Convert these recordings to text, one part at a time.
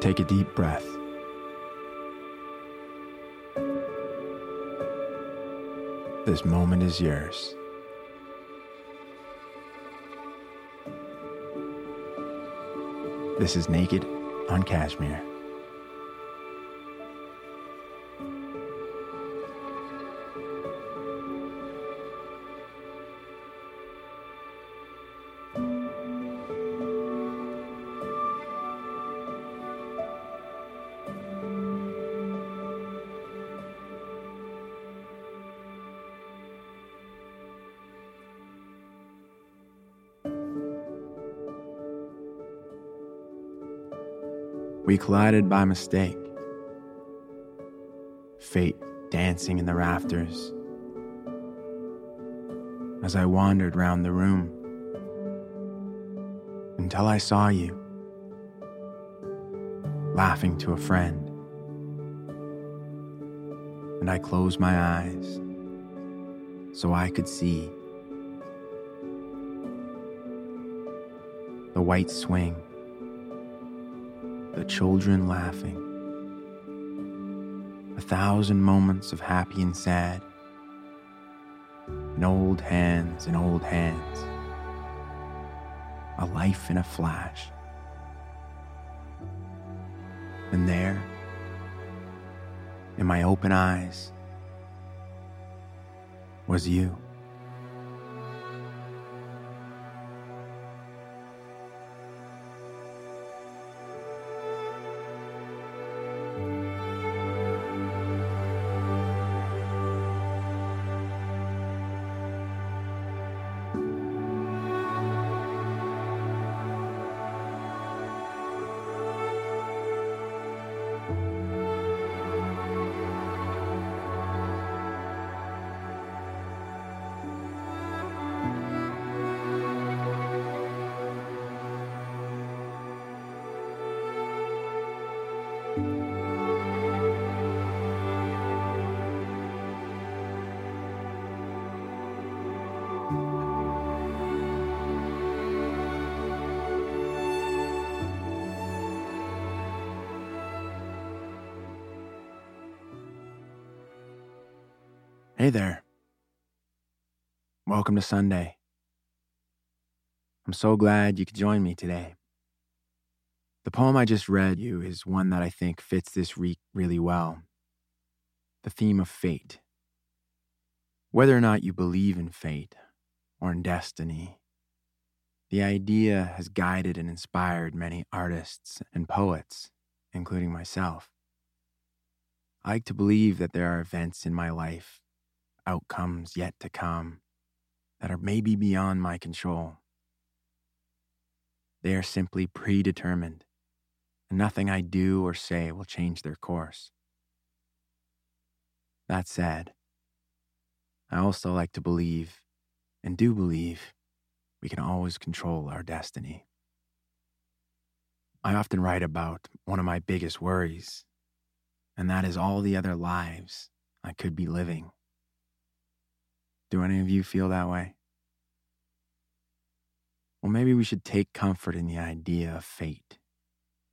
Take a deep breath. This moment is yours. This is Naked on Cashmere. We collided by mistake. Fate dancing in the rafters. As I wandered round the room until I saw you laughing to a friend. And I closed my eyes so I could see the white swing the children laughing. A thousand moments of happy and sad, and old hands and old hands. A life in a flash. And there, in my open eyes, was you. Hey there. Welcome to Sunday. I'm so glad you could join me today. The poem I just read you is one that I think fits this week really well. The theme of fate. Whether or not you believe in fate or in destiny, the idea has guided and inspired many artists and poets, including myself. I like to believe that there are events in my life outcomes yet to come that are maybe beyond my control. They are simply predetermined, and nothing I do or say will change their course. That said, I also like to believe, and do believe, we can always control our destiny. I often write about one of my biggest worries, and that is all the other lives I could be living. Do any of you feel that way? Well, maybe we should take comfort in the idea of fate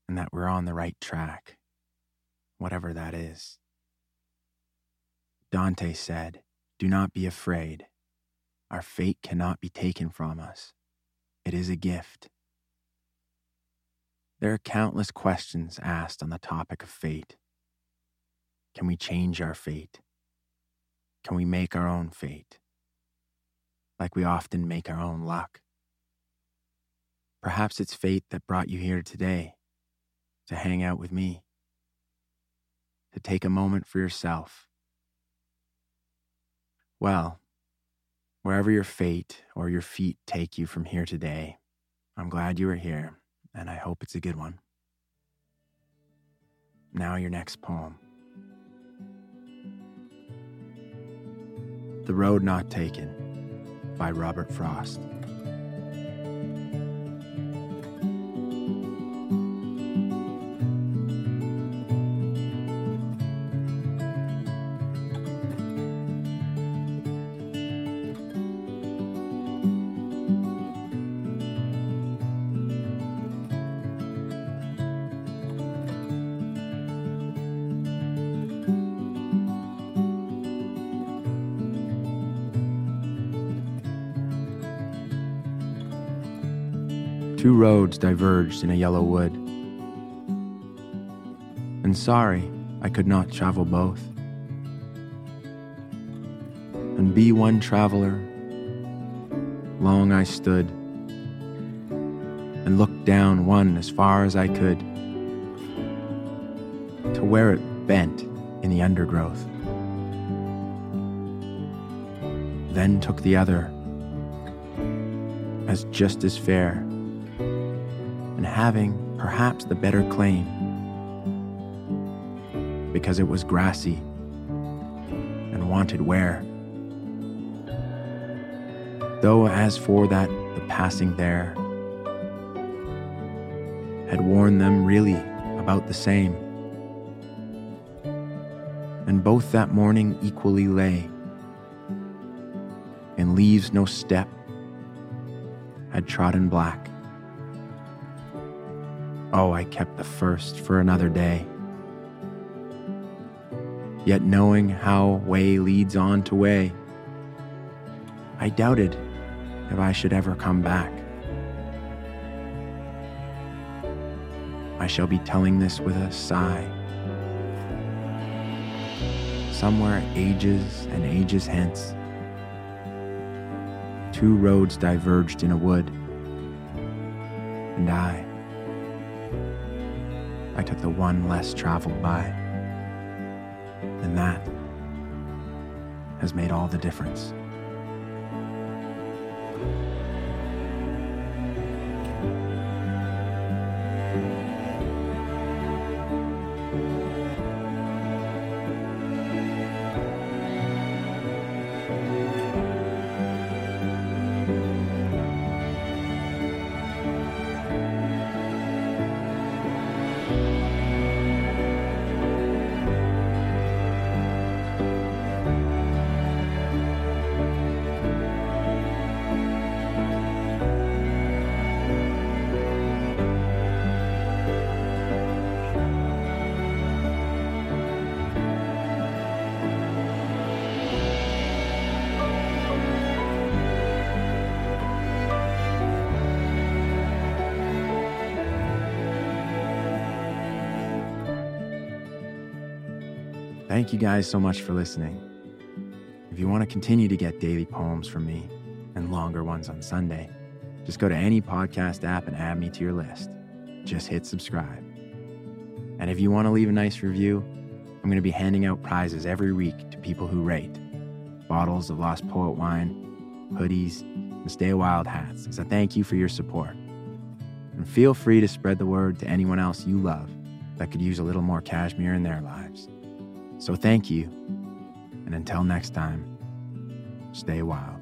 and that we're on the right track, whatever that is. Dante said, Do not be afraid. Our fate cannot be taken from us, it is a gift. There are countless questions asked on the topic of fate. Can we change our fate? Can we make our own fate? Like we often make our own luck. Perhaps it's fate that brought you here today to hang out with me, to take a moment for yourself. Well, wherever your fate or your feet take you from here today, I'm glad you are here, and I hope it's a good one. Now, your next poem The Road Not Taken by Robert Frost. Two roads diverged in a yellow wood. And sorry I could not travel both. And be one traveler, long I stood and looked down one as far as I could to where it bent in the undergrowth. Then took the other as just as fair, and having perhaps the better claim, because it was grassy and wanted wear. Though as for that the passing there had worn them really about the same, and both that morning equally lay, and leaves no step had trodden black. Oh, I kept the first for another day. Yet knowing how way leads on to way, I doubted if I should ever come back. I shall be telling this with a sigh. Somewhere ages and ages hence, two roads diverged in a wood. And I, took the one less traveled by. And that has made all the difference. Thank you guys so much for listening. If you want to continue to get daily poems from me and longer ones on Sunday, just go to any podcast app and add me to your list. Just hit subscribe. And if you want to leave a nice review, I'm going to be handing out prizes every week to people who rate bottles of Lost Poet wine, hoodies, and Stay Wild hats as a thank you for your support. And feel free to spread the word to anyone else you love that could use a little more cashmere in their lives. So thank you, and until next time, stay wild.